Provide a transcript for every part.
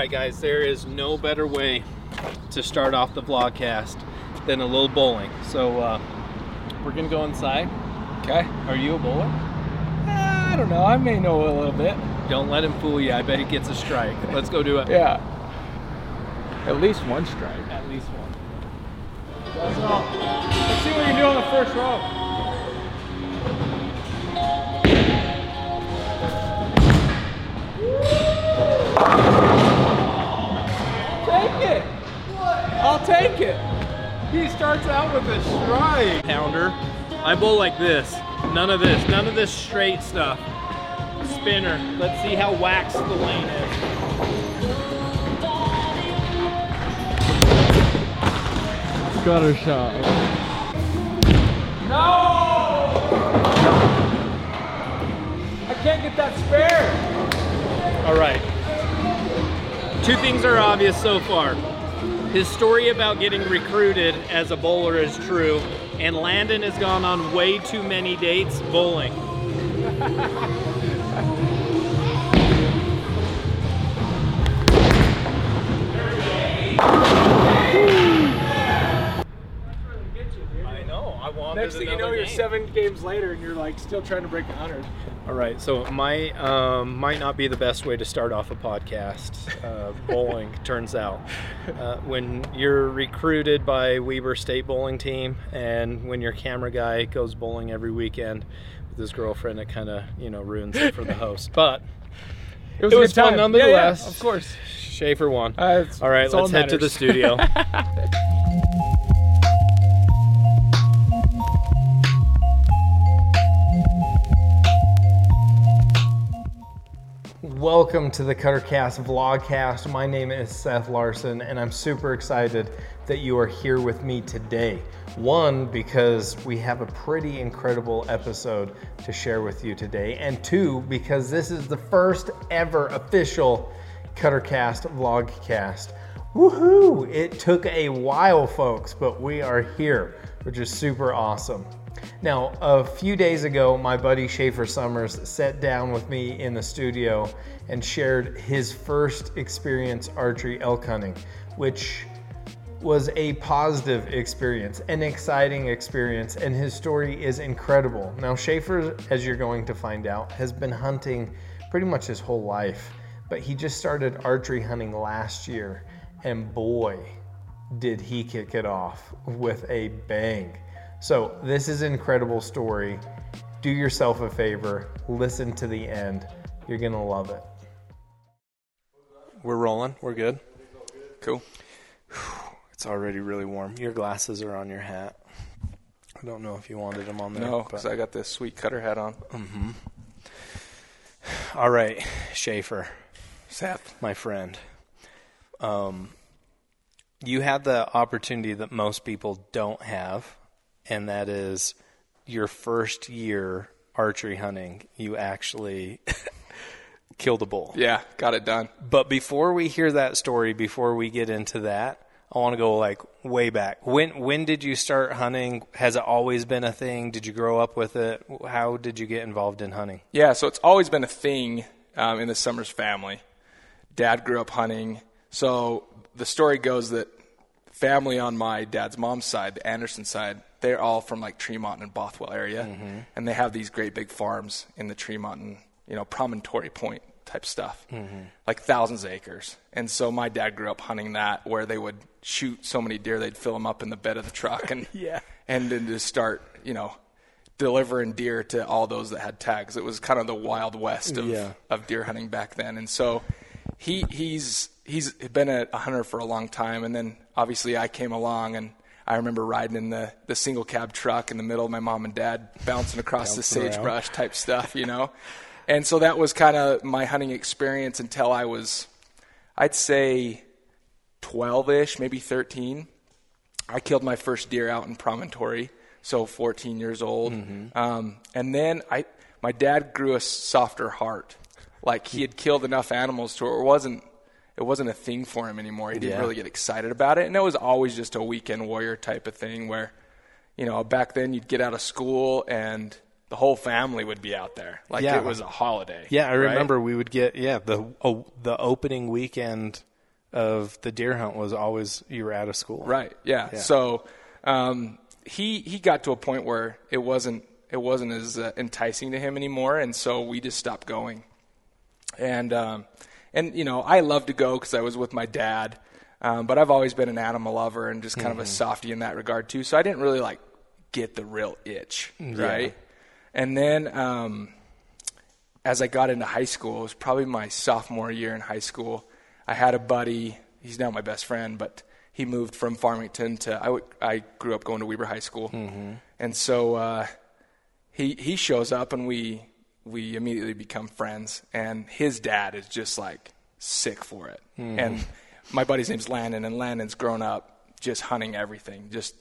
right, guys, there is no better way to start off the vlogcast than a little bowling. So uh, we're gonna go inside. Okay. Are you a bowler? I don't know. I may know a little bit. Don't let him fool you. I bet he gets a strike. Let's go do it. Yeah. At least one strike. At least one. Let's go. Let's see what you do on the first row. Take take it. He starts out with a strike. Pounder. I bowl like this. None of this. None of this straight stuff. Spinner. Let's see how waxed the lane is. Gutter shot. No! I can't get that spare. All right. Two things are obvious so far. His story about getting recruited as a bowler is true, and Landon has gone on way too many dates bowling. Next thing you know, another you're seven games later and you're like still trying to break hundred. All right, so might um, might not be the best way to start off a podcast. Uh, bowling turns out uh, when you're recruited by Weber State Bowling Team, and when your camera guy goes bowling every weekend with his girlfriend, it kind of you know ruins it for the host. But It was, it a was good fun time. nonetheless. Yeah, yeah, of course. Schafer won. Uh, all right, all let's head to the studio. Welcome to the Cuttercast vlogcast. My name is Seth Larson, and I'm super excited that you are here with me today. One, because we have a pretty incredible episode to share with you today, and two, because this is the first ever official Cuttercast vlogcast. Woohoo! It took a while, folks, but we are here, which is super awesome. Now, a few days ago, my buddy Schafer Summers sat down with me in the studio and shared his first experience archery elk hunting, which was a positive experience, an exciting experience, and his story is incredible. Now, Schafer, as you're going to find out, has been hunting pretty much his whole life, but he just started archery hunting last year, and boy, did he kick it off with a bang. So, this is an incredible story. Do yourself a favor, listen to the end. You're going to love it. We're rolling. We're good. Cool. It's already really warm. Your glasses are on your hat. I don't know if you wanted them on there. No, because I got this sweet cutter hat on. All right, Schafer, Seth. my friend. Um, you had the opportunity that most people don't have, and that is your first year archery hunting. You actually killed a bull. Yeah, got it done. But before we hear that story, before we get into that, I want to go like way back. When when did you start hunting? Has it always been a thing? Did you grow up with it? How did you get involved in hunting? Yeah, so it's always been a thing um, in the Summers family. Dad grew up hunting. So the story goes that family on my dad's mom's side, the Anderson side, they're all from like Tremont and Bothwell area. Mm-hmm. And they have these great big farms in the Tremont and, you know, Promontory Point type stuff, mm-hmm. like thousands of acres. And so my dad grew up hunting that where they would shoot so many deer, they'd fill them up in the bed of the truck and, Yeah. and then just start, you know, delivering deer to all those that had tags. It was kind of the wild west of, Yeah. of deer hunting back then. And so he he's he's been a hunter for a long time and then obviously I came along and I remember riding in the, the single cab truck in the middle of my mom and dad bouncing across the around. sagebrush type stuff, you know. And so that was kind of my hunting experience until I was I'd say 12ish, maybe 13. I killed my first deer out in Promontory, so 14 years old. Um, and then I, my dad grew a softer heart. Like he had killed enough animals to where it wasn't, it wasn't a thing for him anymore. He didn't Yeah. really get excited about it, and it was always just a weekend warrior type of thing where, you know, back then you'd get out of school and the whole family would be out there. Like Yeah. it was a holiday. Yeah, I right? remember we would get yeah the oh, the opening weekend of the deer hunt was always you were out of school. Right. Yeah. So um, he he got to a point where it wasn't it wasn't as uh, enticing to him anymore, and so we just stopped going. And um, and you know I love to go because I was with my dad, um, but I've always been an animal lover and just kind of a softy in that regard too. So I didn't really like get the real itch, right? And then um, as I got into high school, it was probably my sophomore year in high school. I had a buddy. He's now my best friend, but he moved from Farmington to. I, w- I grew up going to Weber High School, and so uh, he he shows up, and we we immediately become friends. And his dad is just like sick for it. And my buddy's name's Landon, and Landon's grown up just hunting everything, just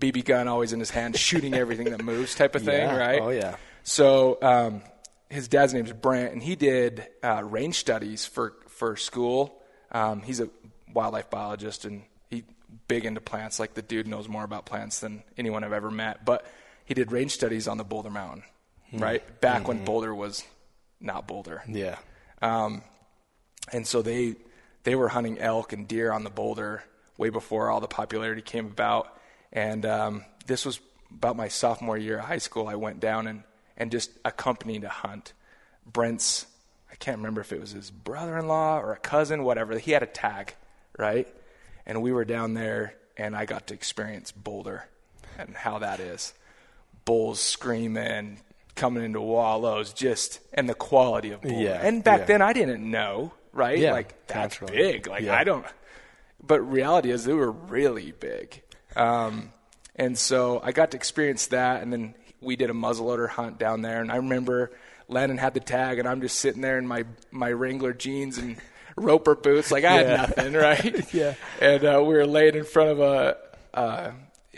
BB gun always in his hand, shooting everything that moves, type of thing, Yeah. right? Oh, yeah. So um, his dad's name is Brent, and he did uh, range studies for for school. Um, he's a wildlife biologist, and he big into plants. Like the dude knows more about plants than anyone I've ever met. But he did range studies on the Boulder Mountain, right back when Boulder was not Boulder. Yeah. Um, and so they they were hunting elk and deer on the boulder way before all the popularity came about. And um, this was about my sophomore year of high school. I went down and and just accompanied a hunt. Brent's I can't remember if it was his brother-in-law or a cousin, whatever. He had a tag, right? And we were down there, and I got to experience Boulder and how that is. Bulls screaming, coming into wallows, just and the quality of Boulder. Yeah, and back yeah. then I didn't know, right? Yeah, like that's naturally. big. Like Yeah. I don't. But reality is they were really big. Um, and so I got to experience that, and then we did a muzzleloader hunt down there. And I remember Landon had the tag, and I'm just sitting there in my my Wrangler jeans and roper boots, like I had nothing, right? Yeah. And uh, we were laid in front of a. Uh,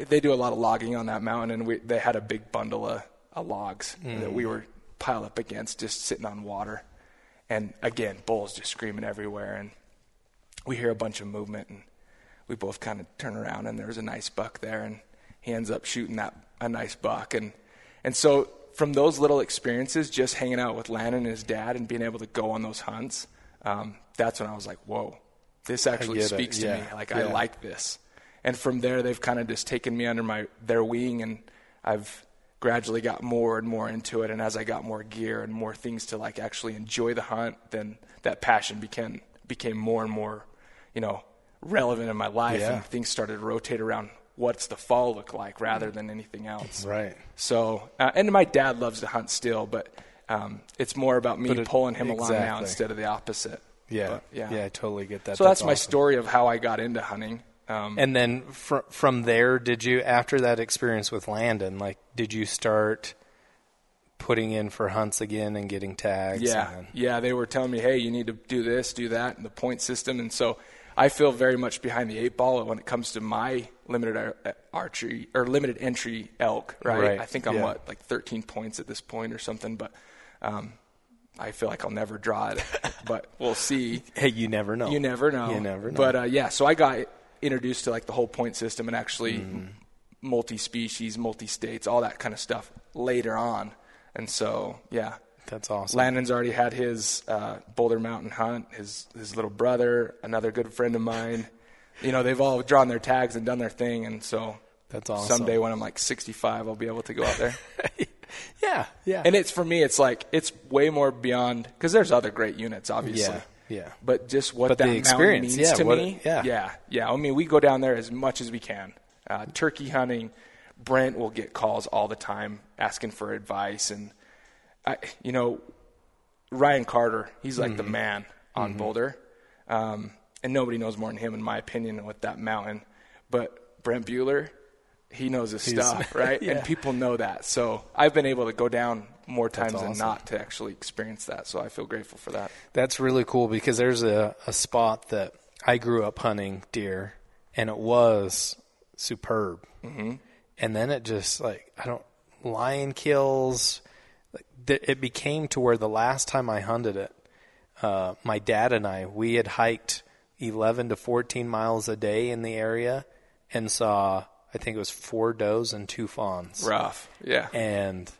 they do a lot of logging on that mountain, and we they had a big bundle of, of logs that we were piled up against, just sitting on water. And again, bulls just screaming everywhere, and we hear a bunch of movement, and we both kind of turn around, and there's a nice buck there, and he ends up shooting that a nice buck, and and so from those little experiences, just hanging out with Landon and his dad, and being able to go on those hunts, um, that's when I was like, whoa, this actually speaks to me. yeah, Like I like this, and from there, they've kind of just taken me under my their wing, and I've gradually got more and more into it and as I got more gear and more things to like actually enjoy the hunt then that passion became became more and more you know relevant in my life Yeah. and things started to rotate around what's the fall look like rather than anything else Right. so uh, and my dad loves to hunt still but um, it's more about me it- pulling him along now instead of the opposite Yeah. But, yeah Yeah, I totally get that. so that's, my awesome. story of how I got into hunting um, And then fr- from there, did you after that experience with Landon, like, did you start putting in for hunts again and getting tags? Yeah, and- yeah. They were telling me, hey, you need to do this, do that, and the point system. And so I feel very much behind the eight ball when it comes to my limited ar- archery or limited entry elk. Right. Right, I think I'm yeah. what like 13 points at this point or something, but um, I feel like I'll never draw it. but we'll see. Hey, you never know. You never know. You never know. But uh, yeah, so I got introduced to like the whole point system and actually Mm-hmm. multi-species, multi-states, all that kind of stuff later on. And so yeah, that's awesome. Landon's already had his uh, Boulder Mountain hunt. His his little brother, another good friend of mine. You know, they've all drawn their tags and done their thing, and so That's awesome. someday when I'm like 65, I'll be able to go out there. yeah, yeah. and it's for me, it's like it's way more beyond because there's other great units, obviously. Yeah, yeah. But just what But that the mountain experience, means yeah, to what me, yeah. yeah, yeah. I mean, we go down there as much as we can. Uh, turkey hunting, Brent will get calls all the time asking for advice, and I, you know, Ryan Carter, he's like the Mm-hmm. man on Boulder, um, and nobody knows more than him, in my opinion, with that mountain. But Brent Bueller, he knows his stuff, right? yeah. And people know that. So I've been able to go down more times than not to actually experience that. So I feel grateful for that. That's really cool because there's a, a spot that I grew up hunting deer, and it was superb. Mm-hmm. And then it just like I don't lion kills. Like, it became to where the last time I hunted it, uh, my dad and I we had hiked 11 to 14 miles a day in the area and saw I think it was four does and two fawns Rough, yeah. and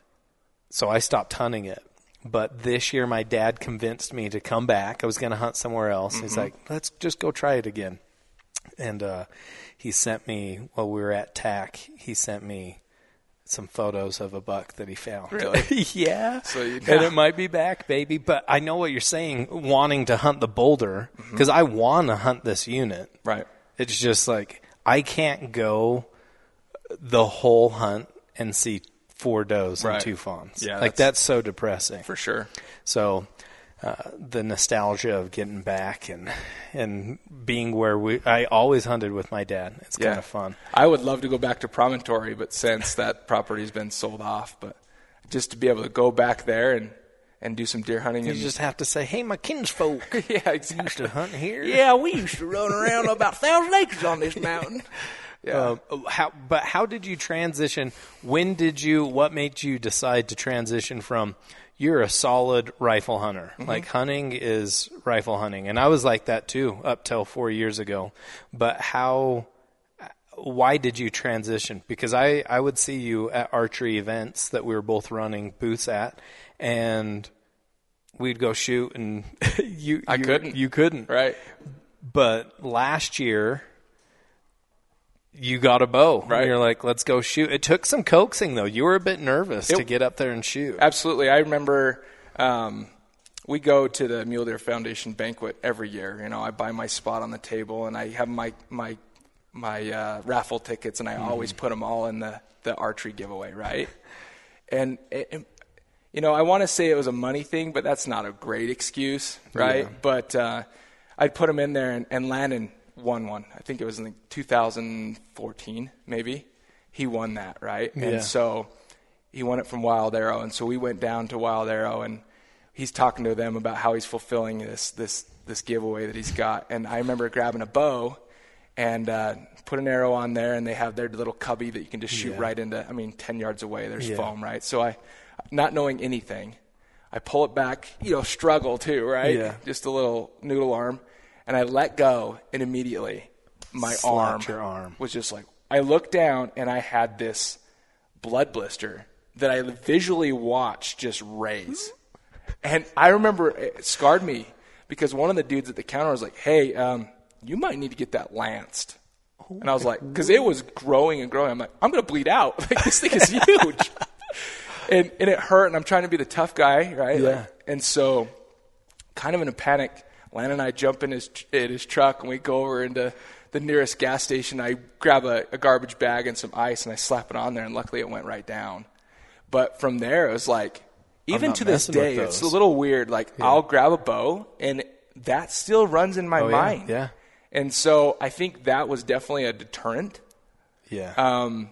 so I stopped hunting it. but this year my dad convinced me to come back. I was going to hunt somewhere else. He's like, let's just go try it again. And uh, he sent me while we were at TAC. He sent me some photos of a buck that he found. Really? yeah. So you- and it might be back, baby. But I know what you're saying, wanting to hunt the boulder because I want to hunt this unit. Right. It's just like I can't go the whole hunt and see four does Right. and two fawns. Yeah, like that's- that's so depressing. For sure. So uh, the nostalgia of getting back and and being where we I always hunted with my dad. It's Yeah. kind of fun. I would love to go back to Promontory, but since that property's been sold off, but just to be able to go back there and, and do some deer hunting You and just have to say, "Hey, my kinsfolk yeah, used to hunt here." Yeah, we used to run around about thousand acres on this mountain. Yeah. Um, how, but how did you transition? When did you? What made you decide to transition from? You're a solid rifle hunter. Like hunting is rifle hunting, and I was like that too up till four years ago. But how? Why did you transition? Because I I would see you at archery events that we were both running booths at, and we'd go shoot, and you I you- couldn't. you couldn't right. but last year you got a bow. Right. And you're like, let's go shoot. It took some coaxing though. You were a bit nervous to get up there and shoot. Absolutely. I remember um, we go to the Mule Deer Foundation banquet every year. You know, I buy my spot on the table and I have my my my uh, raffle tickets, and I always put them all in the the archery giveaway, right? And it, it- you know, I want to say it was a money thing, but that's not a great excuse, right? But uh, I'd put them in there, and, and Landon won one. I think it was in like 2014, maybe. He won that, right? Yeah. And so he won it from Wild Arrow, and so we went down to Wild Arrow, and he's talking to them about how he's fulfilling this this this giveaway that he's got. And I remember grabbing a bow and uh, put an arrow on there, and they have their little cubby that you can just shoot Yeah. right into. I mean, ten yards away, there's Yeah. foam, right? So I, not knowing anything, I pull it back, you know, struggle too, right? Yeah. Just a little noodle arm, and I let go, and immediately my arm, arm. was just like I looked down and I had this blood blister that I visually watched just raise. And I remember it scarred me because one of the dudes at the counter was like, "Hey, um, you might need to get that lanced." And I was like, because it was growing and growing. I'm like, I'm gonna bleed out. Like this thing is huge, and and it hurt. And I'm trying to be the tough guy, right? Yeah. Like, and so, kind of in a panic, Lan and I jump in his in his truck and we go over into the nearest gas station. I grab a, a garbage bag and some ice and I slap it on there, and luckily it went right down. But from there, it was like, even to this day, it's a little weird. Like I'll grab a bow and that still runs in my Oh, yeah, mind. yeah. And so I think that was definitely a deterrent. Yeah. Um,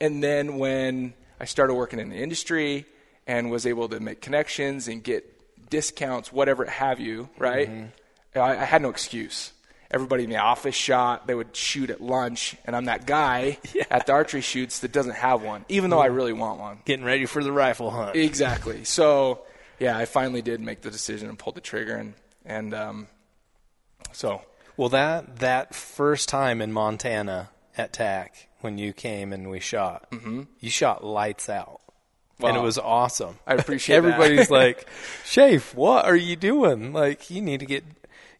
and then when I started working in the industry and was able to make connections and get discounts, whatever have you, right? Mm-hmm. I, I had no excuse. Everybody in the office shot. They would shoot at lunch, and I'm that guy at the archery shoots that doesn't have one, even though I really want one. Getting ready for the rifle hunt. Exactly. So, yeah, I finally did make the decision and pulled the trigger, and and um, so Well, that that first time in Montana at TAC when you came and we shot, you shot lights out, and it. Was awesome. I appreciate. Everybody's like, "Shafe, what are you doing? Like, you need to get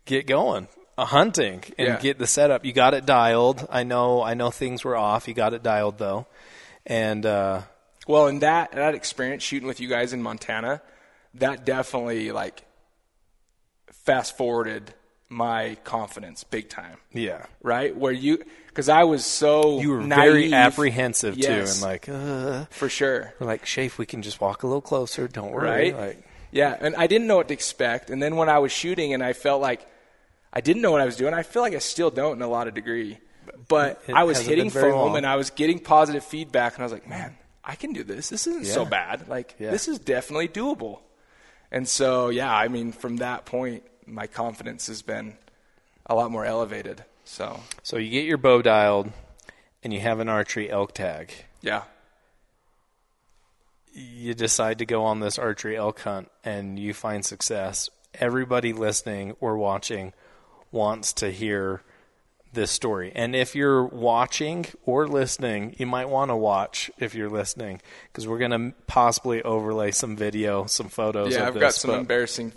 get going." Uh, hunting and Yeah. get the setup. You got it dialed. I know. I know things were off. You got it dialed though, and uh, Well, in that that experience shooting with you guys in Montana, that definitely like fast forwarded my confidence big time. yeah, Right? Where you cuz I was so you were naive, very apprehensive Yes, too, and like, uh, for sure. we're like, Shafe, we can just walk a little closer. Don't worry. Right? Like, Yeah, and I didn't know what to expect. And then when I was shooting and I felt like I didn't know what I was doing, I feel like I still don't in a lot of degree. But I was hitting foam long. and I was getting positive feedback, and I was like, man, I can do this. This isn't so bad. Like, Yeah. this is definitely doable. And so, yeah, I mean, from that point, my confidence has been a lot more elevated. So, So you get your bow dialed, and you have an archery elk tag. yeah. You decide to go on this archery elk hunt, and you find success. Everybody listening or watching wants to hear this story. And if you're watching or listening, you might want to watch if you're listening because we're going to possibly overlay some video, some photos. Yeah, of I've this, got some embarrassing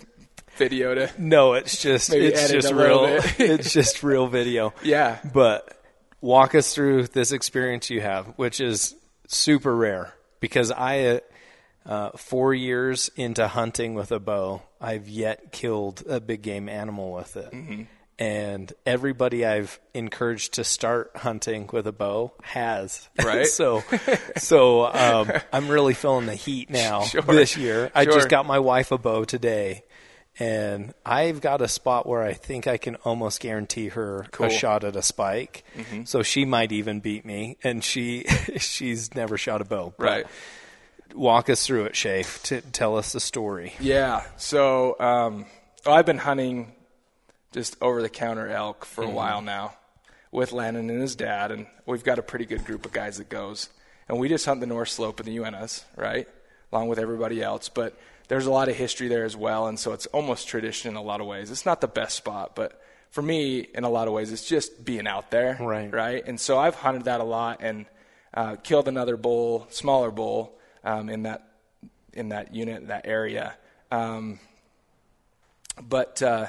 video to. No, it's just Maybe it's just real. it's just real video. Yeah. But walk us through this experience you have, which is super rare because I, uh, four years into hunting with a bow, I've yet killed a big game animal with it. Mm-hmm. And everybody I've encouraged to start hunting with a bow has. Right. so, so um, I'm really feeling the heat now Sure. this year. I just got my wife a bow today, and I've got a spot where I think I can almost guarantee her Cool. a shot at a spike. Mm-hmm. So she might even beat me, and she she's never shot a bow. Right. Walk us through it, Shafe. To tell us the story. Yeah. So um, I've been hunting just over the counter elk for a while now with Landon and his dad, and we've got a pretty good group of guys that goes. And we just hunt the North Slope of the Uintas, right, along with everybody else. But there's a lot of history there as well, and so it's almost tradition in a lot of ways. It's not the best spot, but for me, in a lot of ways, it's just being out there, Right. Right. And so I've hunted that a lot and uh, killed another bull, smaller bull, um, in that in that unit, that area. Um, but uh,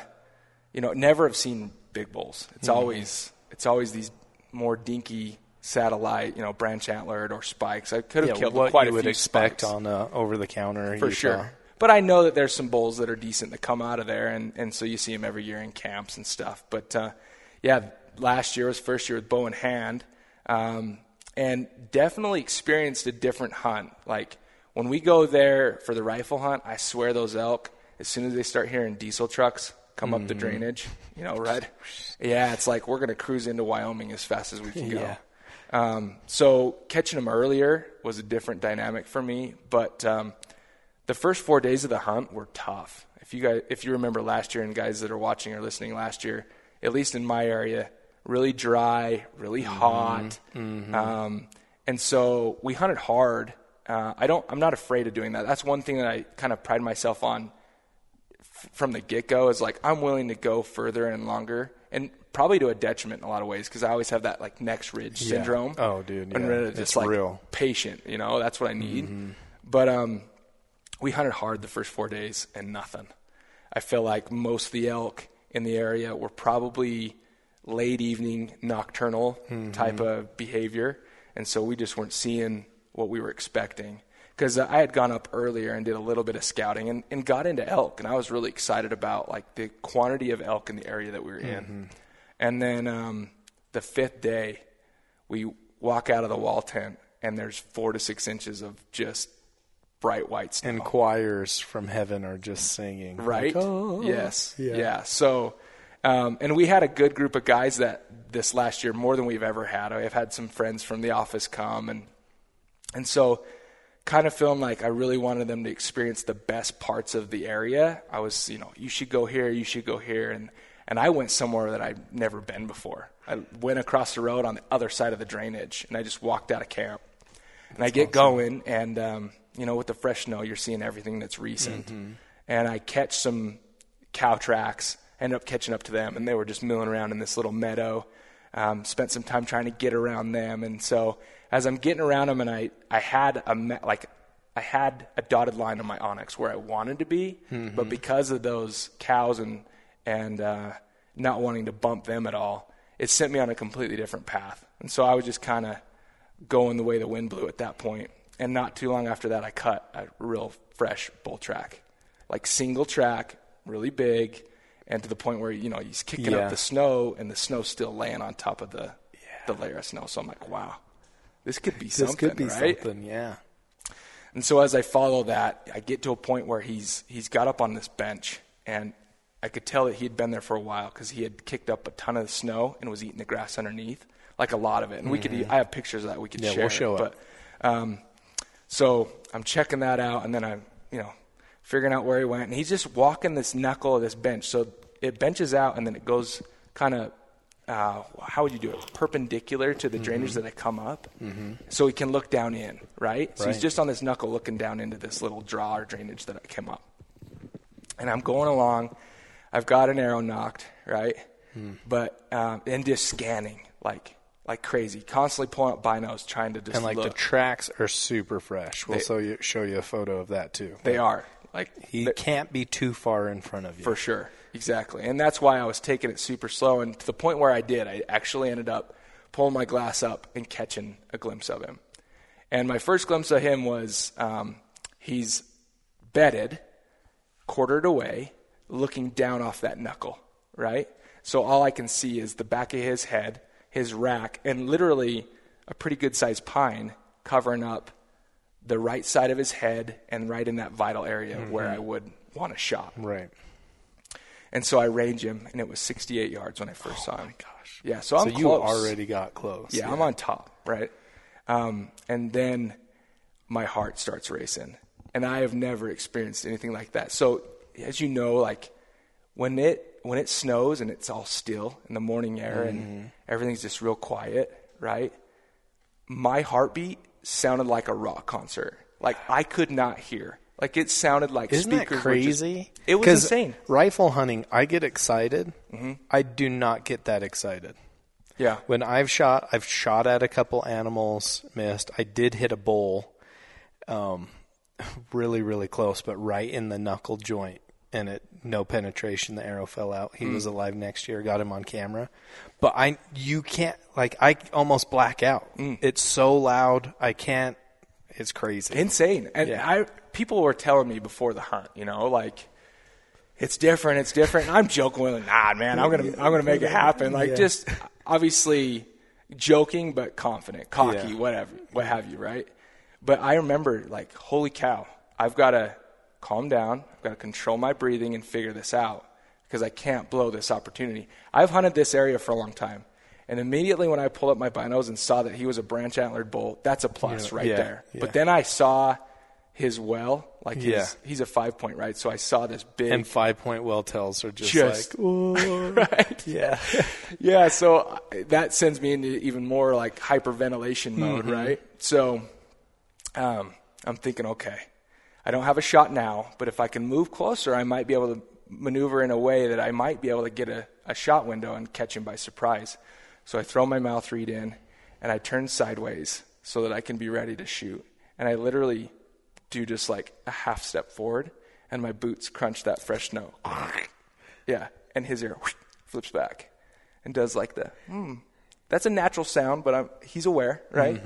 you know, never have seen big bulls. It's always it's always these more dinky satellite, you know, branch antlered or spikes. I could have Yeah, killed what quite you a would few expect spikes on over the counter for sure. But I know that there's some bulls that are decent that come out of there, and, and so you see them every year in camps and stuff. But uh, yeah, last year was first year with bow in hand, um, and definitely experienced a different hunt. Like when we go there for the rifle hunt, I swear those elk, as soon as they start hearing diesel trucks come up the Mm-hmm. drainage, you know, right? Yeah, it's like we're gonna cruise into Wyoming as fast as we can go. Yeah. Um, so catching them earlier was a different dynamic for me, but um, the first four days of the hunt were tough. If you guys, if you remember last year, and guys that are watching or listening last year, at least in my area, really dry, really hot, Um, and so we hunted hard. Uh, I don't. I'm not afraid of doing that. That's one thing that I kind of pride myself on f- from the get go. Is like I'm willing to go further and longer, and probably to a detriment in a lot of ways because I always have that like next ridge Yeah. syndrome. Oh, dude, and yeah. really It's just like real. patient. You know, that's what I need. Mm-hmm. But um, we hunted hard the first four days and nothing. I feel like most of the elk in the area were probably late evening nocturnal Mm-hmm. type of behavior, and so we just weren't seeing what we were expecting. Because I had gone up earlier and did a little bit of scouting and, and got into elk, and I was really excited about like the quantity of elk in the area that we were Mm-hmm. in. And then um, the fifth day, we walk out of the wall tent, and there's four to six inches of just bright white snow. And choirs from heaven are just singing. Right. Like, oh. yes. Yeah. Yeah. So, um, and we had a good group of guys that this last year more than we've ever had. I've had some friends from the office come and and so kind of feeling like I really wanted them to experience the best parts of the area. I was, you know, you should go here, you should go here and and I went somewhere that I'd never been before. I went across the road on the other side of the drainage and I just walked out of camp. And I get going, and um, you know, with the fresh snow, you're seeing everything that's recent. And I catch some cow tracks. End up catching up to them, and they were just milling around in this little meadow. Um, spent some time trying to get around them, and so as I'm getting around them, and I I had a me- like I had a dotted line on my onX where I wanted to be, but because of those cows and and uh, not wanting to bump them at all, it sent me on a completely different path. And so I was just kind of going the way the wind blew at that point. And not too long after that, I cut a real fresh bull track, like single track, really big, and to the point where you know he's kicking Yeah. up the snow, and the snow's still laying on top of the the layer of snow. So I'm like, wow, this could be This something, This could be right? something, yeah. And so as I follow that, I get to a point where he's he's got up on this bench, and I could tell that he had been there for a while because he had kicked up a ton of snow and was eating the grass underneath, like a lot of it. And we could, I have pictures of that we could Mm-hmm. Yeah, share. we'll show it, it. But um, so I'm checking that out, and then I'm you know figuring out where he went, and he's just walking this knuckle of this bench. So it benches out, and then it goes kind of. Uh, how would you do it? Perpendicular to the Mm-hmm. drainage that I come up, so he can look down in, right? So he's just on this knuckle looking down into this little draw or drainage that I came up. And I'm going along. I've got an arrow nocked, right? Hmm. But um, and just scanning like like crazy, constantly pulling up binos, trying to just And like the tracks are super fresh. We'll They- show you show you a photo of that too. they are like He they- can't be too far in front of you. For sure. Exactly. And that's why I was taking it super slow. And to the point where I did, I actually ended up pulling my glass up and catching a glimpse of him. And my first glimpse of him was um, he's bedded, quartered away, looking down off that knuckle, right? So all I can see is the back of his head, his rack, and literally a pretty good sized pine covering up the right side of his head and right in that vital area where I would want a shot. Right. And so I range him, and it was 68 yards when I first saw him. gosh. Yeah, so I'm so you already got close. Yeah, I'm on top, right? Um, and then my heart starts racing, and I have never experienced anything like that. So, as you know, like when it when it snows and it's all still in the morning air Mm-hmm. and everything's just real quiet, right? My heartbeat sounded like a rock concert. Like I could not hear. Like it sounded like Isn't that were just- crazy? it was insane. Rifle hunting, I get excited. Mm-hmm. I do not get that excited. Yeah. When I've shot, I've shot at a couple animals, missed. I did hit a bull, um, really, really close, but right in the knuckle joint, and it no penetration. The arrow fell out. He hmm. was alive next year. Got him on camera, but I, you can't like I almost black out. Hmm. It's so loud. I can't. It's crazy. insane. And Yeah. I people were telling me before the hunt, you know, like it's different, it's different. And I'm joking with nah, man, I'm gonna I'm gonna make it happen. Like Yeah. just obviously joking but confident, cocky, Yeah. whatever, what have you, right? But I remember like, holy cow, I've got to calm down. I've got to control my breathing and figure this out because I can't blow this opportunity. I've hunted this area for a long time. And immediately when I pulled up my binos and saw that he was a branch antlered bull, that's a plus Yeah, right yeah, there. yeah. But then I saw his well, like his, Yeah. he's a five point, right? So I saw this big and five point well tells are just, Just- like, "Whoa." right? yeah. yeah, so that sends me into even more like hyperventilation mode, Mm-hmm. right? So um, I'm thinking, okay, I don't have a shot now, but if I can move closer, I might be able to maneuver in a way that I might be able to get a, a shot window and catch him by surprise. So I throw my mouth reed in and I turn sideways so that I can be ready to shoot. And I literally do just like a half step forward and my boots crunch that fresh snow. Yeah, and his ear flips back and does like the, hmm. That's a natural sound, but I'm, he's aware, right?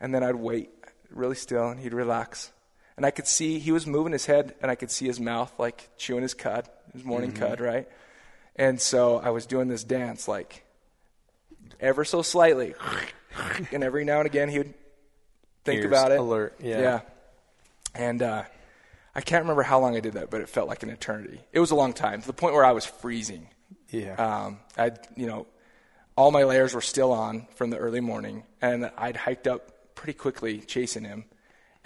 And then I'd wait really still, and he'd relax. And I could see he was moving his head, and I could see his mouth like chewing his cud, his morning cud, right? And so I was doing this dance like ever so slightly, and every now and again he would think Ears about it. alert, yeah. yeah. And uh, I can't remember how long I did that, but it felt like an eternity. It was a long time to the point where I was freezing. Yeah. Um, I, you know, all my layers were still on from the early morning, and I'd hiked up pretty quickly chasing him.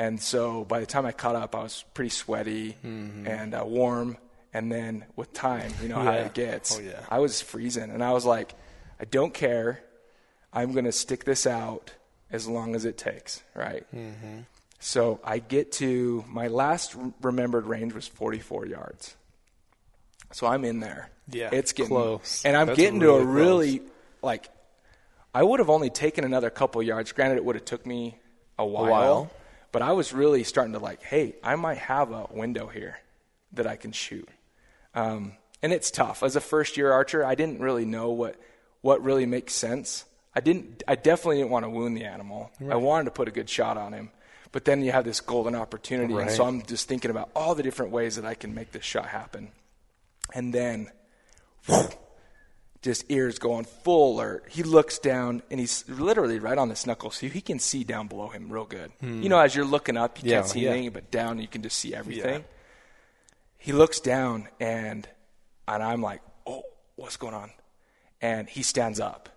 And so by the time I caught up, I was pretty sweaty and uh, warm. And then with time, you know how it gets. Oh, yeah. I was freezing, and I was like, I don't care. I'm going to stick this out as long as it takes, right? Mm-hmm. So I get to my last remembered range was 44 yards. So I'm in there. Yeah, it's getting close. and I'm That's getting to a really really like. I would have only taken another couple yards. Granted, it would have took me a while, while. But I was really starting to like, hey, I might have a window here that I can shoot. Um, and it's tough as a first year archer. I didn't really know what what really makes sense. I didn't. I definitely didn't want to wound the animal. I wanted to put a good shot on him. But then you have this golden opportunity, and so I'm just thinking about all the different ways that I can make this shot happen. And then, just ears going full alert. He looks down, and he's literally right on this knuckle, so he can see down below him real good. You know, as you're looking up, you Hmm. Yeah, can't see yeah. anything, but down you can just see everything he looks down and and I'm like, "Oh, what's going on?" And he stands up.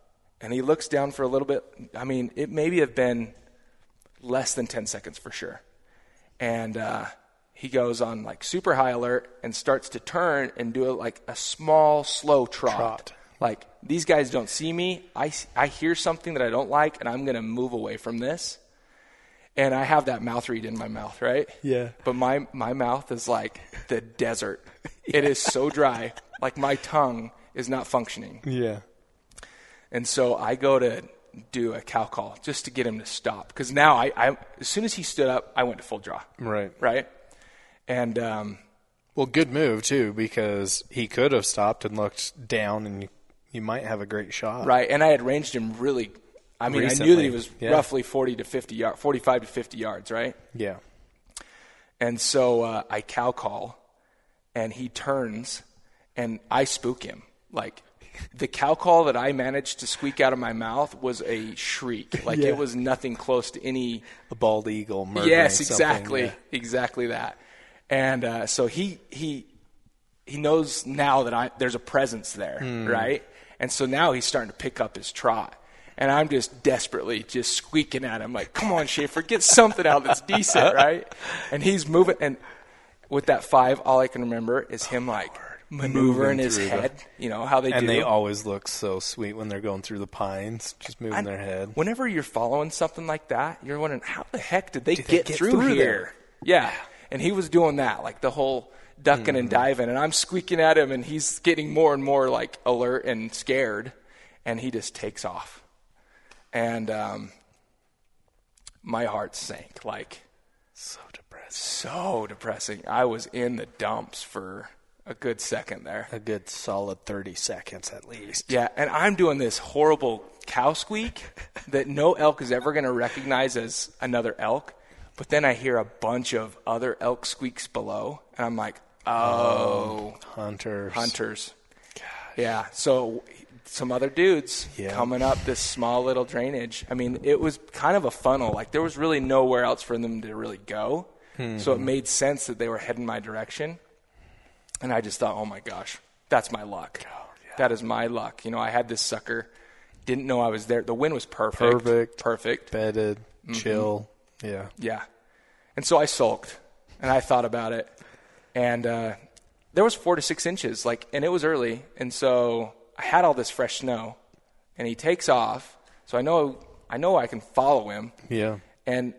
And he looks down for a little bit. I mean, it maybe have been less than 10 seconds for sure. And uh, he goes on like super high alert and starts to turn and do like a small, slow trot. Trot. Like these guys don't see me. I, I hear something that I don't like, and I'm going to move away from this. And I have that mouth reed in my mouth, right? Yeah. But my my mouth is like the desert. It is so dry. Like my tongue is not functioning. Yeah. And so I go to do a cow call just to get him to stop. Because now, I, I, as soon as he stood up, I went to full draw. Right. Right? And um, Well, good move too because he could have stopped and looked down, and you, might have a great shot. right, and I had ranged him really. I mean, I knew that he was yeah. roughly 40 to 50 yards, 45 to 50 yards, right? Yeah. And so uh, I cow call, and he turns, and I spook him. Like the cow call that I managed to squeak out of my mouth was a shriek. Like Yeah. it was nothing close to any. A bald eagle. Murdering Yes, something, exactly, yeah. exactly that. And uh, so he he he knows now that I there's a presence there, Hmm. right? And so now he's starting to pick up his trot. And I'm just desperately just squeaking at him, like, "Come on, Schafer, get something out that's decent, right?" And he's moving, and with that five, all I can remember is him oh, like maneuvering his through the- head. You know how they And do. they always look so sweet when they're going through the pines, just moving their head. Whenever you're following something like that, you're wondering how the heck did they, they get, get through, through here? there? Yeah, and he was doing that, like the whole ducking and Mm-hmm. diving, and I'm squeaking at him, and he's getting more and more like alert and scared, and he just takes off, and um, my heart sank, like So depressing. so depressing. I was in the dumps for a good second there. A good solid 30 seconds at least. Yeah, and I'm doing this horrible cow squeak that no elk is ever going to recognize as another elk. But then I hear a bunch of other elk squeaks below, and I'm like, oh, Hunters. hunters. Yeah, so some other dudes Yeah. coming up this small little drainage. I mean, it was kind of a funnel. Like there was really nowhere else for them to really go. So it made sense that they were heading my direction. And I just thought, oh my gosh, that's my luck. That is my luck. You know, I had this sucker, didn't know I was there. The wind was perfect. Perfect. Perfect. Bedded, Mm-hmm. chill. Yeah. Yeah. And so I sulked and I thought about it. And uh, there was four to six inches, like, and it was early. And so I had all this fresh snow and he takes off. So I know, I know I can follow him. Yeah. And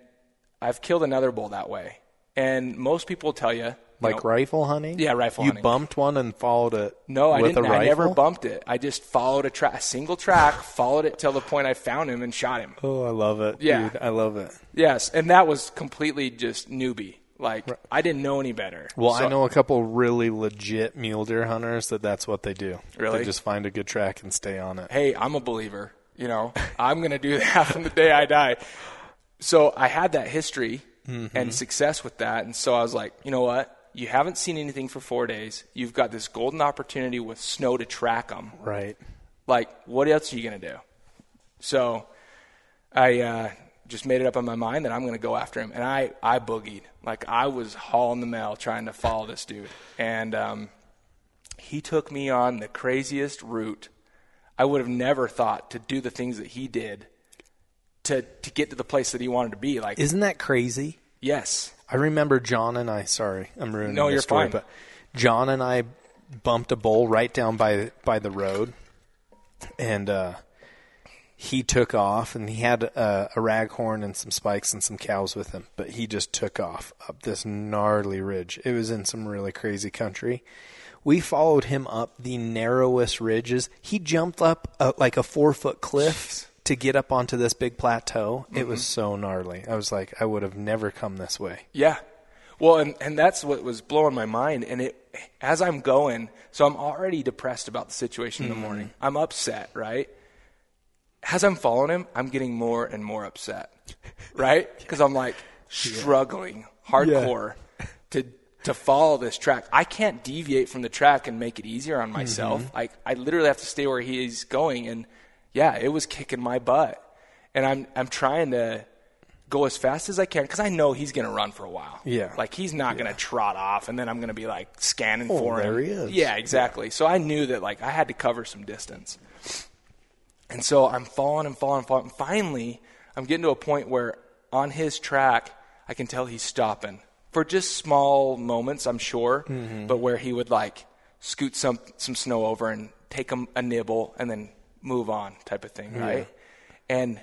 I've killed another bull that way. And most people tell you, you Like know, rifle hunting? Yeah, rifle you hunting. bumped one and followed it No, I didn't. a rifle? I never bumped it. I just followed a track, a single track, followed it till the point I found him and shot him. Oh, I love it. Yeah. Dude, I love it. Yes, and that was completely just newbie. Like I didn't know any better. Well, So- I know a couple really legit mule deer hunters that that's what they do. Really? They just find a good track and stay on it. Hey, I'm a believer. You know, I'm gonna do that from the day I die. So I had that history Mm-hmm. and success with that, and so I was like, you know what? You haven't seen anything for four days. You've got this golden opportunity with snow to track them. Right. like what else are you going to do so i uh, just made it up in my mind that i'm going to go after him and i i boogied like i was hauling the mail trying to follow this dude and um, he took me on the craziest route i would have never thought to do the things that he did to to get to the place that he wanted to be like Isn't that crazy? yes I remember John and I. Sorry, I'm ruining No, the you're story, fine. but John and I bumped a bull right down by by the road, and uh, he took off, and he had uh, a raghorn and some spikes and some cows with him, but he just took off up this gnarly ridge. It was in some really crazy country. We followed him up the narrowest ridges. He jumped up a, like a four foot cliff to get up onto this big plateau. It was mm-hmm. so gnarly. I was like, I would have never come this way. Yeah. Well, and, and that's what was blowing my mind. And it, as I'm going, so I'm already depressed about the situation in the mm-hmm. morning. I'm upset, right? As I'm following him, I'm getting more and more upset, right? Because I'm like struggling hardcore to to follow this track. I can't deviate from the track and make it easier on myself. Mm-hmm. Like I literally have to stay where he is going, and yeah, it was kicking my butt. And I'm I'm trying to go as fast as I can because I know he's going to run for a while. Yeah. like he's not going to trot off, and then I'm going to be like scanning Oh, for him. there he is. Yeah, exactly. So I knew that like I had to cover some distance. And so I'm falling and falling and falling. Finally, I'm getting to a point where on his track, I can tell he's stopping for just small moments, I'm sure, Mm-hmm. but where he would like scoot some some snow over and take a, a nibble and then move on, type of thing, right? And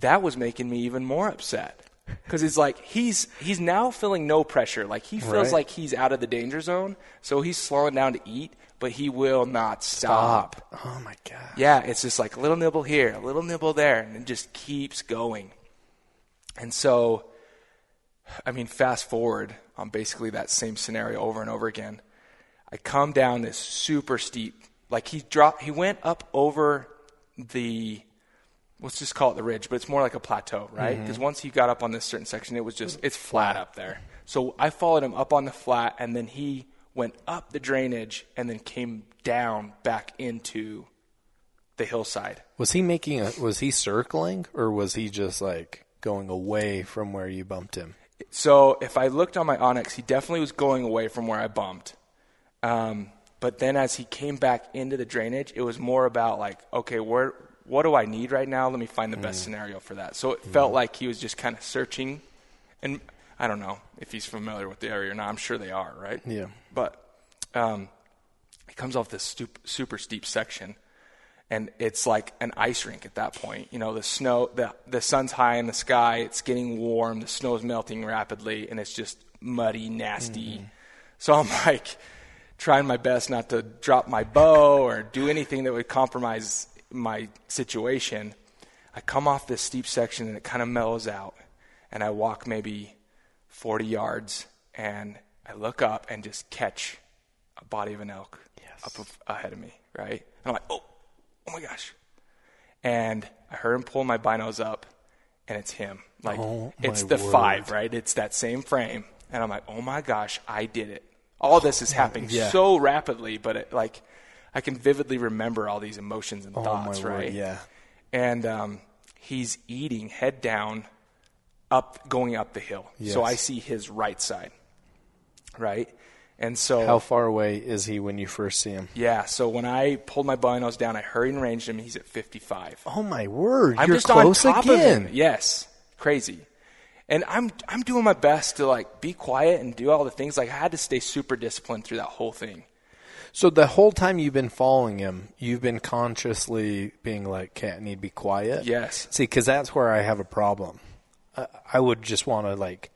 that was making me even more upset because it's like he's he's now feeling no pressure. Like he feels Right. like he's out of the danger zone, so he's slowing down to eat. but he will not stop. Stop. Oh my god. Yeah, it's just like a little nibble here, a little nibble there, and it just keeps going. And so, I mean, fast forward on basically that same scenario over and over again. I come down this super steep, like he dropped, he went up over the, let's just call it the ridge, but it's more like a plateau, right? Because once he got up on this certain section, it was just, it's flat up there. So I followed him up on the flat, and then he went up the drainage and then came down back into the hillside. Was he making a? Was he circling, or was he just like going away from where you bumped him? So if I looked on my onX, he definitely was going away from where I bumped. Um, but then as he came back into the drainage, it was more about like, okay, where, what do I need right now? Let me find the best mm. scenario for that. So it mm. felt like he was just kind of searching, and I don't know if he's familiar with the area or not. I'm sure they are, right? Yeah. But um, he comes off this stup- super steep section, and it's like an ice rink at that point. You know, the snow, the the sun's high in the sky, it's getting warm, the snow's melting rapidly, and it's just muddy, nasty. Mm-hmm. So I'm like trying my best not to drop my bow or do anything that would compromise my situation. I come off this steep section and it kind of mellows out, and I walk maybe 40 yards, and I look up and just catch a body of an elk up of, ahead of me, right? And I'm like, oh, oh my gosh. And I heard him pull my binos up, and it's him. Like, Oh, it's the five, right? It's that same frame. And I'm like, oh my gosh, I did it. All this is happening Yeah. so rapidly, but it, like, I can vividly remember all these emotions and Oh thoughts, right? word! Yeah. and um, he's eating head down up going up the hill so i see his right side right and so How far away is he when you first see him? yeah so when i pulled my binos down i hurried and ranged him he's at 55 Oh my word! i'm You're just close on top again. of him yes crazy and i'm i'm doing my best to like be quiet and do all the things like i had to stay super disciplined through that whole thing So the whole time you've been following him, you've been consciously being like, "Okay, I need to be quiet." Yes. See, because that's where I have a problem. I, I would just want to like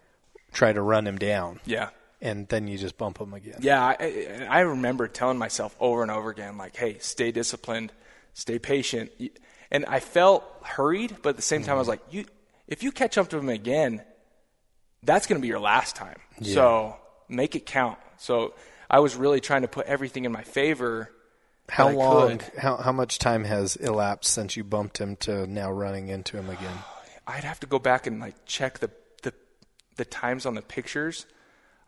try to run him down, yeah and then you just bump him again. Yeah, I, I I remember telling myself over and over again, like, "Hey, stay disciplined, stay patient." And I felt hurried, but at the same time, I was mm-hmm. like, "You, if you catch up to him again, that's going to be your last time. So make it count." So I was really trying to put everything in my favor. How long? could. How how much time has elapsed since you bumped him to now running into him again? I'd have to go back and like check the the, the times on the pictures.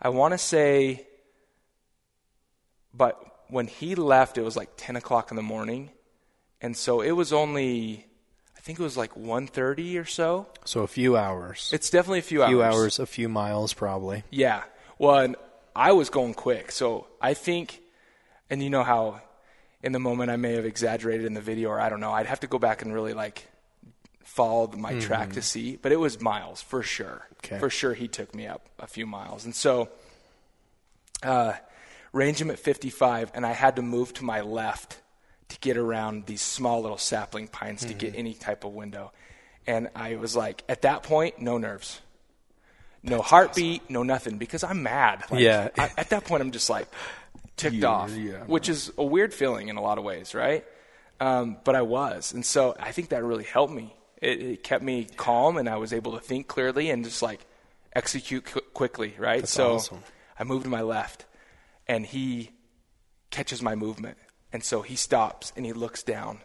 I want to say, but when he left, it was like ten o'clock in the morning, and so it was only, think it was like 1.30 or so. So a few hours. It's definitely a few a hours. few hours, a few miles, probably. Yeah. Well, and I was going quick, so I think, and you know how, in the moment I may have exaggerated in the video, or I don't know. I'd have to go back and really like follow my track to see, but it was miles for sure. Okay. For sure, he took me up a few miles, and so, uh, range him at 55, and I had to move to my left to get around these small little sapling pines to get any type of window. And I was like, at that point, no nerves no heartbeat, no nothing, because I'm mad. Like, Yeah. I, at that point, I'm just like ticked off, yeah. which is a weird feeling in a lot of ways, right? Um, but I was, and so I think that really helped me. It, it kept me calm, and I was able to think clearly and just like execute qu- quickly, right? so awesome. I moved to my left, and he catches my movement, and so he stops and he looks down,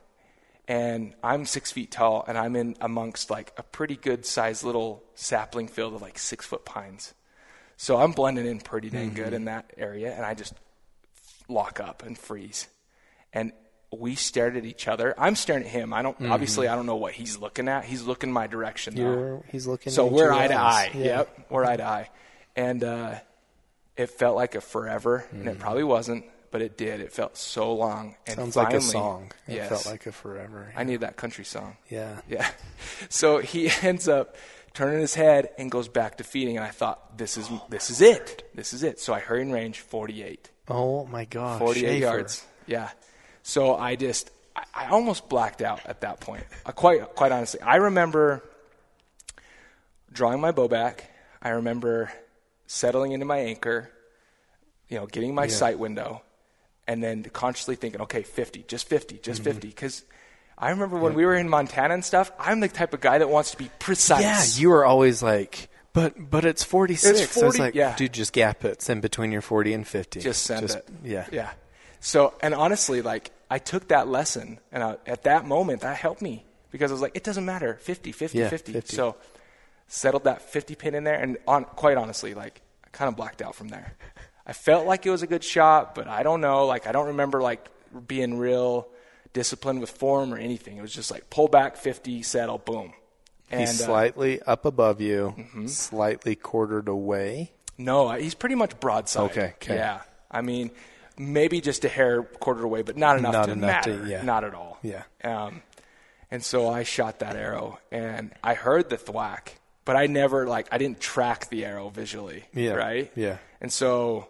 and I'm six feet tall, and I'm in amongst like a pretty good sized little sapling field of like six foot pines. So I'm blending in pretty dang good in that area, and I just lock up and freeze. And we stared at each other. I'm staring at him. I don't obviously I don't know what he's looking at. He's looking my direction though. You're, he's looking. So we're eye to eye. Yeah. Yep, we're eye to eye. And uh, it felt like a forever, and Mm-hmm. it probably wasn't, but it did. It felt so long. And Sounds like a song. It yes, felt like a forever. I need that country song. yeah. Yeah. So he ends up turning his head and goes back to feeding, and I thought, this is this is it. This is it. So I hurry and range 48. Oh my gosh. 48 Schafer. yards. Yeah. So I just, I, I almost blacked out at that point. Uh, quite, quite honestly, I remember drawing my bow back. I remember settling into my anchor, you know, getting my sight window, and then consciously thinking, okay, 50, just 50, just mm-hmm. 50. Because I remember when we were in Montana and stuff, I'm the type of guy that wants to be precise. Yeah, you were always like, but but it's 46. It's I was 40 like, yeah. dude, just gap it. in between your 40 and 50. just send it. Yeah. Yeah. So, and honestly, like, I took that lesson, and I, at that moment, that helped me because I was like, it doesn't matter 50, 50, Yeah, 50. 50. So, settled that 50 pin in there, and on, quite honestly, like, I kind of blacked out from there. I felt like it was a good shot, but I don't know. Like, I don't remember, like, being real disciplined with form or anything. It was just like, pull back 50, settle, boom. And, He's uh, slightly up above you, slightly quartered away. No, he's pretty much broadside. Okay, okay. Yeah. I mean, maybe just a hair quartered away, but not enough Not to enough to- matter. yeah. Not at all. Yeah. Um, and so I shot that arrow, and I heard the thwack, but I never like I didn't track the arrow visually. Yeah, Right. yeah. And so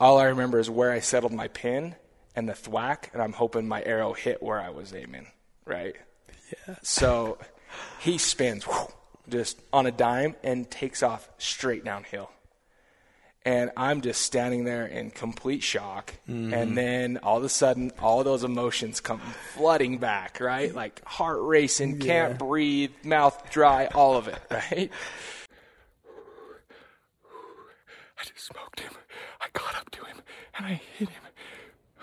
all I remember is where I settled my pin and the thwack, and I'm hoping my arrow hit where I was aiming. Right. Yeah. So he spins whew, just on a dime and takes off straight downhill and I'm just standing there in complete shock. Mm-hmm. And then all of a sudden, all those emotions come flooding back, right? Like heart racing, can't breathe, mouth dry, all of it, right? I just smoked him. I got up to him and I hit him.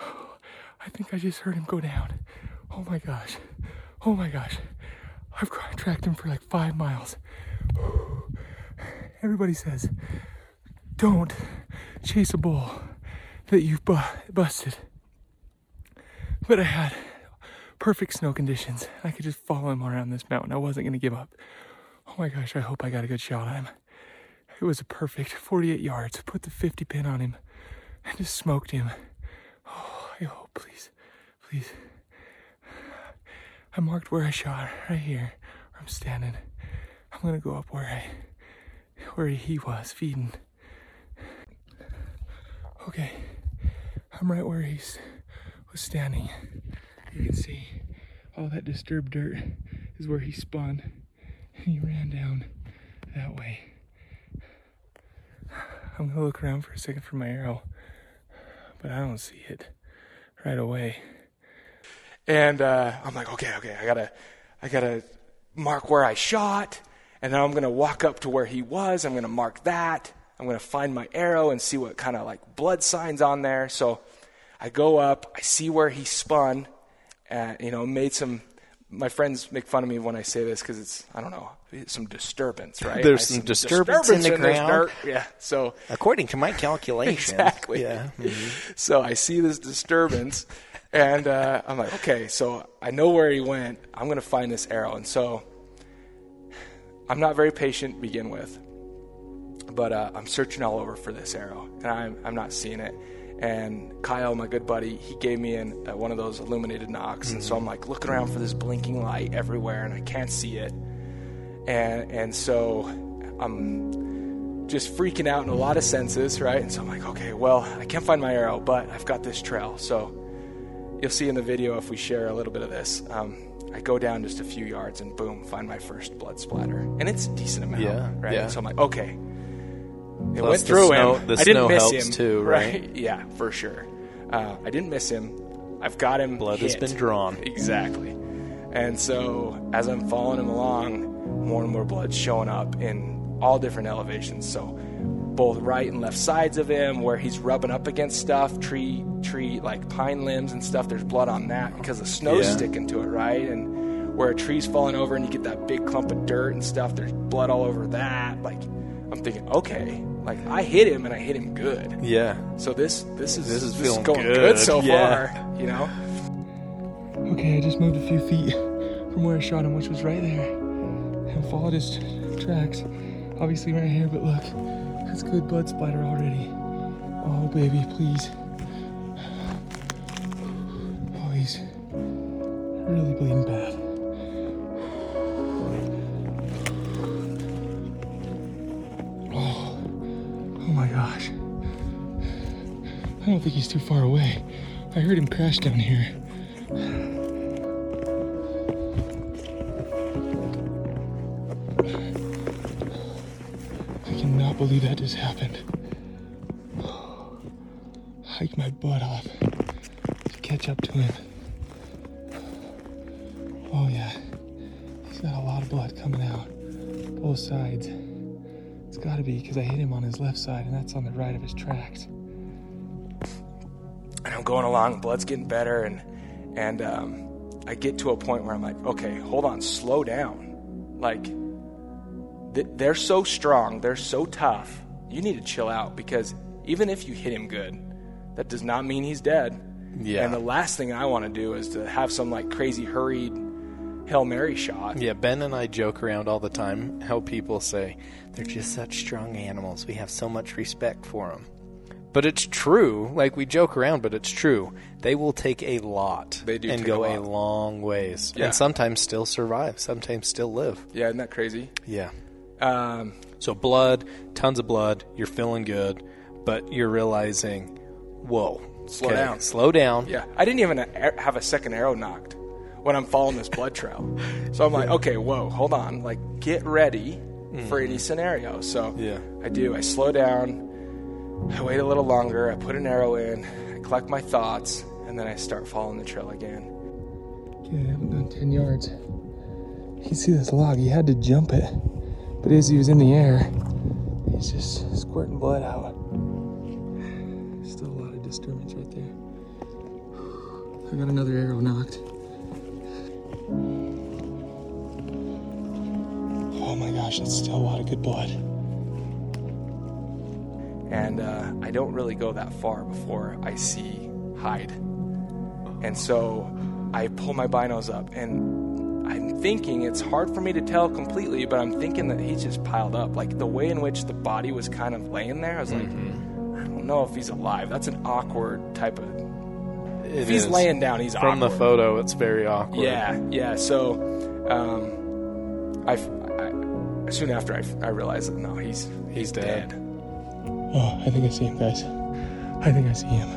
I think I just heard him go down. Oh my gosh. Oh my gosh. I've tracked him for like five miles. Everybody says, don't chase a bull that you've bu- busted. But I had perfect snow conditions. I could just follow him around this mountain. I wasn't going to give up. Oh my gosh, I hope I got a good shot at him. It was a perfect 48 yards. Put the 50 pin on him and just smoked him. Oh, hope, please, please. I marked where I shot, right here, where I'm standing. I'm gonna go up where I, where he was feeding. Okay, I'm right where he was standing. You can see all that disturbed dirt is where he spun, and he ran down that way. I'm gonna look around for a second for my arrow, but I don't see it right away. And uh, I'm like, okay, okay, I gotta, I gotta mark where I shot, and then I'm gonna walk up to where he was. I'm gonna mark that. I'm gonna find my arrow and see what kind of like blood signs on there. So I go up, I see where he spun, and you know, made some. My friends make fun of me when I say this because it's I don't know some disturbance, right? There's see some disturbance in the ground. Yeah, so According to my calculations. Exactly. Yeah. so I see this disturbance, and uh, I'm like, okay, so I know where he went. I'm going to find this arrow. And so I'm not very patient to begin with, but uh, I'm searching all over for this arrow, and I'm, I'm not seeing it. And Kyle, my good buddy, he gave me an, uh, one of those illuminated nocks, and so I'm like looking around for this blinking light everywhere, and I can't see it. And and so I'm just freaking out in a lot of senses, right? And so I'm like, okay, well, I can't find my arrow, but I've got this trail. So you'll see in the video if we share a little bit of this. Um, I go down just a few yards and boom, find my first blood splatter, and it's a decent amount, Yeah, right? yeah. So I'm like, okay, it Plus went the through snow- him. the I didn't snow miss helps him, too, right? Yeah, for sure. Uh, I didn't miss him. I've got him. Blood has been drawn. Exactly. And so as I'm following him along, more and more blood showing up in all different elevations. So both right and left sides of him, where he's rubbing up against stuff, tree, tree like pine limbs and stuff. There's blood on that because the snow's Yeah. sticking to it, right? And where a tree's falling over and you get that big clump of dirt and stuff, there's blood all over that. Like I'm thinking, okay, like I hit him and I hit him good. Yeah. So this this is This is this feeling going good, good, so yeah. far, you know. Okay, I just moved a few feet from where I shot him, which was right there, and followed his tracks. Obviously right here, but look, that's good blood splatter already. Oh baby, please. Oh, he's really bleeding bad. Don't think he's too far away. I heard him crash down here. I cannot believe that just happened. Hiked my butt off. To catch up to him. Oh yeah, he's got a lot of blood coming out, both sides. It's got to be because I hit him on his left side, and that's on the right of his tracks. And I'm going along, blood's getting better, and and um, I get to a point where I'm like, okay, hold on, slow down. Like, th- they're so strong, they're so tough. You need to chill out because even if you hit him good, that does not mean he's dead. Yeah. And the last thing I want to do is to have some like crazy hurried hail mary shot. Yeah, Ben and I joke around all the time how people say they're just such strong animals. We have so much respect for them. But it's true. Like we joke around, but it's true. They will take a lot They do and go a a, long ways, Yeah. and sometimes still survive. Sometimes still live. Yeah, isn't that crazy? Yeah. Um, So blood, tons of blood. You're feeling good, but you're realizing, whoa, Slow okay, down. slow down. Yeah, I didn't even have a second arrow nocked when I'm following this blood trail. So I'm like, okay, whoa, hold on, like get ready for any scenario. So Yeah. I do. I slow down. I wait a little longer. I put an arrow in. I collect my thoughts, and then I start following the trail again. Okay, I haven't gone 10 yards. You can see this log, he had to jump it. But as he was in the air, he's just squirting blood out. Still a lot of disturbance right there. I got another arrow nocked. Oh my gosh, that's still a lot of good blood. And uh, I don't really go that far before I see hide. And so I pull my binos up, and I'm thinking it's hard for me to tell completely, but I'm thinking that he's just piled up. Like the way in which the body was kind of laying there, I was like, I don't know if he's alive. That's an awkward type of. It If he's is. laying down, he's from awkward. the photo, it's very awkward. Yeah, yeah. So, um, I, I soon after I, I realized that no, he's he's dead. dead. Oh, I think I see him, guys. I think I see him.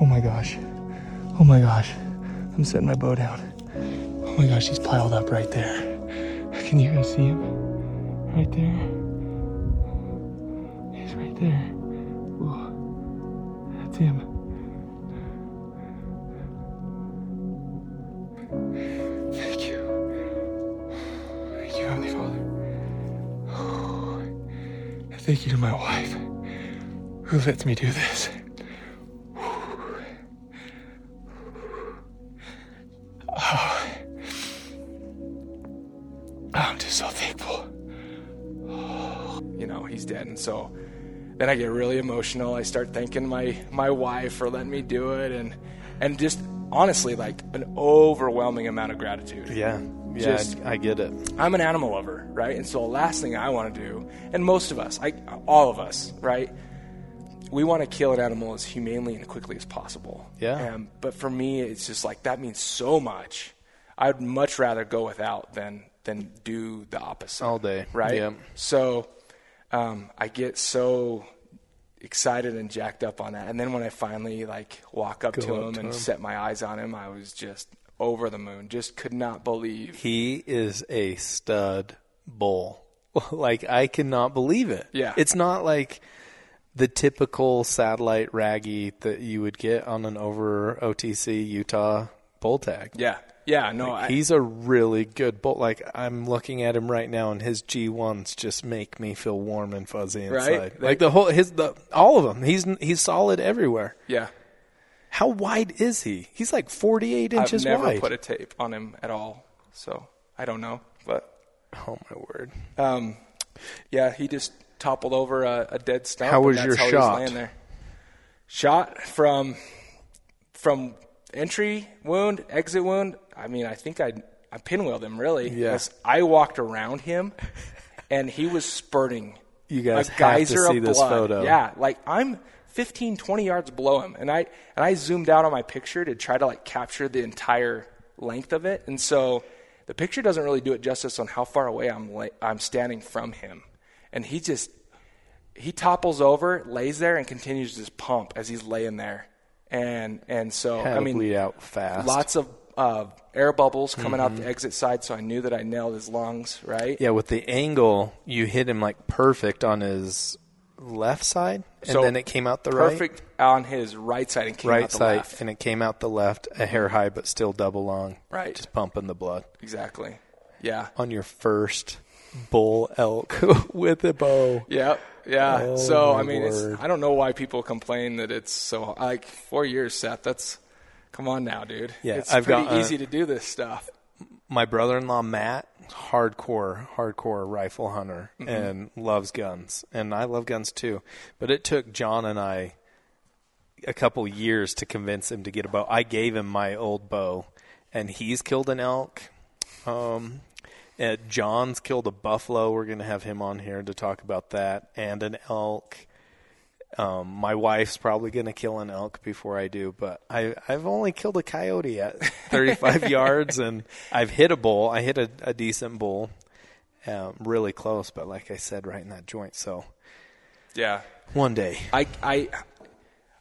Oh my gosh. Oh my gosh. I'm setting my bow down. Oh my gosh, he's piled up right there. Can you guys see him? Right there. He's right there. Whoa. That's him. Thank you. Thank you, Heavenly Father. Thank you to my wife who lets me do this. Oh. I'm just so thankful. you know he's dead and so then i get really emotional i start thanking my my wife for letting me do it and and just honestly like an overwhelming amount of gratitude Yeah. Yeah, Just- I, I get it. i'm an animal lover right and so the last thing i want to do and most of us i all of us right we want to kill an animal as humanely and quickly as possible Yeah. um, but for me it's just like that means so much i'd much rather go without than than do the opposite All day. right? Yeah. So um, I get so excited and jacked up on that, and then when I finally like walk up Go to up him to and him. set my eyes on him, I was just over the moon. Just could not believe. He is a stud bull. like I cannot believe it. Yeah. It's not like the typical satellite raggy that you would get on an over OTC Utah bull tag. Yeah, yeah. No, I, He's a really good bull. Like I'm looking at him right now, and his G1s just make me feel warm and fuzzy Right? inside. They- Like the whole his the all of them. He's he's solid everywhere. yeah. How wide is he? He's like 48 inches I've inches never wide. put a tape on him at all, so I don't know. But oh my word! um, yeah, he just toppled over a, a dead stump. How was your how shot? there. Shot from from entry wound, exit wound. I mean, I think I I pinwheeled him really. Yeah. 'cause I walked around him, and he was spurting. You guys a geyser see of this blood. photo. Yeah, like I'm 15, 20 yards below him, and I and I zoomed out on my picture to try to like capture the entire length of it, and so the picture doesn't really do it justice on how far away I'm la- I'm standing from him, and he just he topples over, lays there, and continues to just pump as he's laying there, and and so Had I mean bleed out fast. lots of uh, air bubbles coming out Mm-hmm. the exit side, so I knew that I nailed his lungs right. Yeah, with the angle, you hit him like perfect on his left side, and So, then it came out the right. Perfect on his right side and came out the side, left. and it came out the left, a hair high, but still double lung. Right. just pumping the blood Exactly. Yeah. on your first bull elk with a bow. Yep. Yeah. Oh, so I mean, it's. I don't know why people complain that it's so like four years, Seth. That's come on now, dude. Yeah, it's I've pretty got, uh, easy to do this stuff. my brother-in-law Matt, hardcore, hardcore rifle hunter, Mm-hmm. and loves guns, and I love guns too. But it took John and I a couple years to convince him to get a bow. I gave him my old bow, and he's killed an elk. Um, uh, John's killed a buffalo. We're going to have him on here to talk about that, and an elk. Um, my wife's probably going to kill an elk before I do, but I, I've only killed a coyote at 35 yards, and I've hit a bull. I hit a, a decent bull, um, really close, but like I said, right in that joint. So Yeah. one day, I I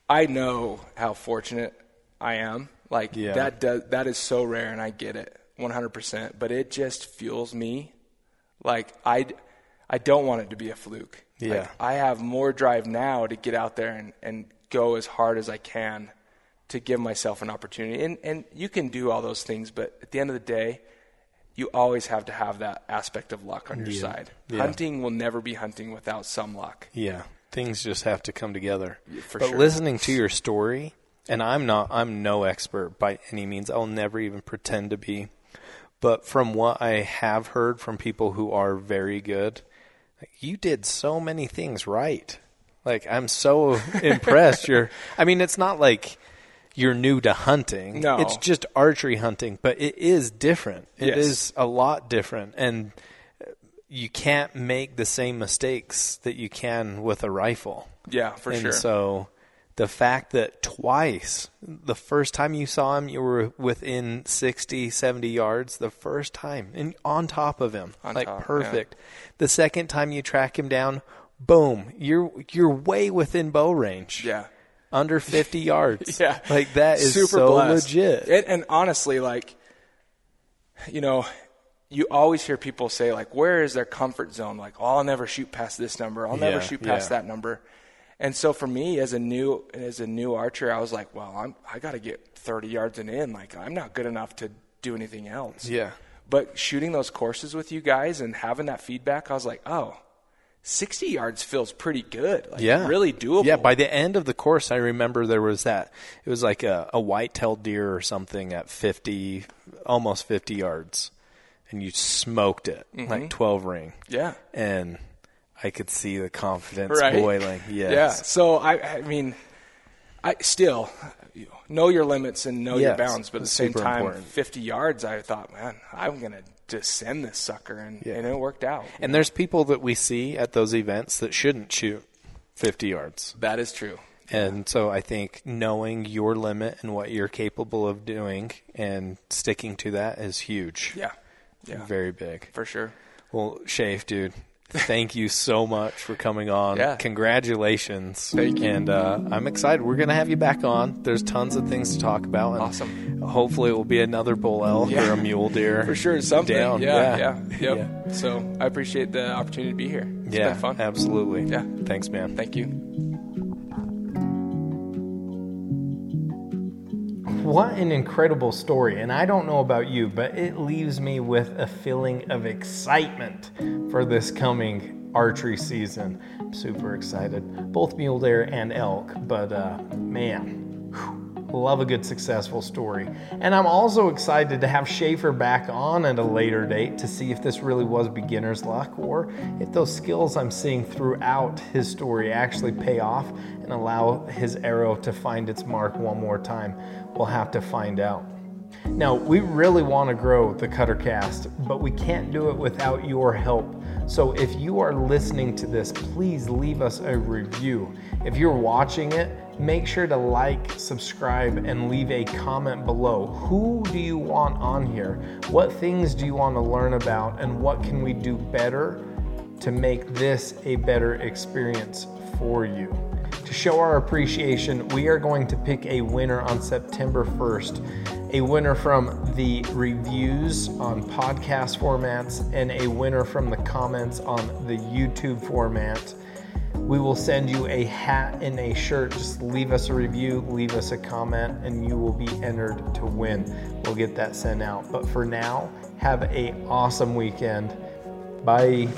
I know how fortunate I am. Like Yeah. that does that is so rare, and I get it 100. percent But it just fuels me. Like I I don't want it to be a fluke. Yeah. Like, I have more drive now to get out there and and go as hard as I can to give myself an opportunity. And and you can do all those things, but at the end of the day. You always have to have that aspect of luck on your Yeah. side. Yeah. Hunting will never be hunting without some luck. Yeah, things just have to come together. for but sure. listening to your story, and I'm not, I'm no expert by any means. I'll never even pretend to be. But from what I have heard from people who are very good, you did so many things right. Like I'm so impressed. You're, I mean, it's not like you're new to hunting. No. it's just archery hunting, but it is different. It Yes. is a lot different, and you can't make the same mistakes that you can with a rifle. Yeah, for and sure. so the fact that twice, the first time you saw him, you were within 60, 70 yards, the first time, and on top of him, On like top, yeah. perfect. The second time you track him down, boom, you're you're way within bow range. yeah. Under 50 yards. Yeah. Like that is Super so blessed. legit. And, and honestly, like, you know, you always hear people say, like, where is their comfort zone? Like, oh, I'll never shoot past this number. I'll never Yeah, shoot past yeah. that number. And so for me, as a new as a new archer, I was like, well, I'm I got to get 30 yards and in. Like, I'm not good enough to do anything else. Yeah. But shooting those courses with you guys and having that feedback, I was like, oh, 60 yards feels pretty good. Like, yeah, really doable. Yeah, by the end of the course, I remember there was that. It was like a, a white-tailed deer or something at fifty, almost fifty yards, and you smoked it Mm-hmm. like twelve ring. yeah. and I could see the confidence right? boiling. Yes. Yeah. So I, I mean, I still know your limits and know your Yes, bounds, but at the same time, important. 50 yards, I thought, man, I'm gonna just send this sucker, and, Yeah. and it worked out. And there's people that we see at those events that shouldn't shoot fifty yards. that is true. And so I think knowing your limit and what you're capable of doing and sticking to that is huge. Yeah. Yeah. Very big. For sure. Well, Shafe, dude, thank you so much for coming on. Yeah. Congratulations. Thank you. And uh, I'm excited. We're going to have you back on. There's tons of things to talk about. And Awesome. Hopefully, it will be another bull elk Yeah. or a mule deer. For sure, something. Down. Yeah. Yeah. Yeah. Yep. So I appreciate the opportunity to be here. It's yeah, been fun. absolutely. Yeah. Thanks, man. Thank you. What an incredible story. And I don't know about you, but it leaves me with a feeling of excitement for this coming archery season. I'm super excited. Both mule deer and elk, but uh, man, love a good successful story. And I'm also excited to have Schafer back on at a later date to see if this really was beginner's luck or if those skills I'm seeing throughout his story actually pay off and allow his arrow to find its mark one more time. We'll have to find out. Now, we really want to grow the Cutter Cast, but we can't do it without your help. So if you are listening to this, please leave us a review. If you're watching it, make sure to like, subscribe, and leave a comment below. Who do you want on here? What things do you want to learn about, and what can we do better to make this a better experience for you? To show our appreciation, we are going to pick a winner on September 1st. A winner from the reviews on podcast formats and a winner from the comments on the YouTube format. We will send you a hat and a shirt. Just leave us a review, leave us a comment, and you will be entered to win. We'll get that sent out. But for now, have a awesome weekend. Bye.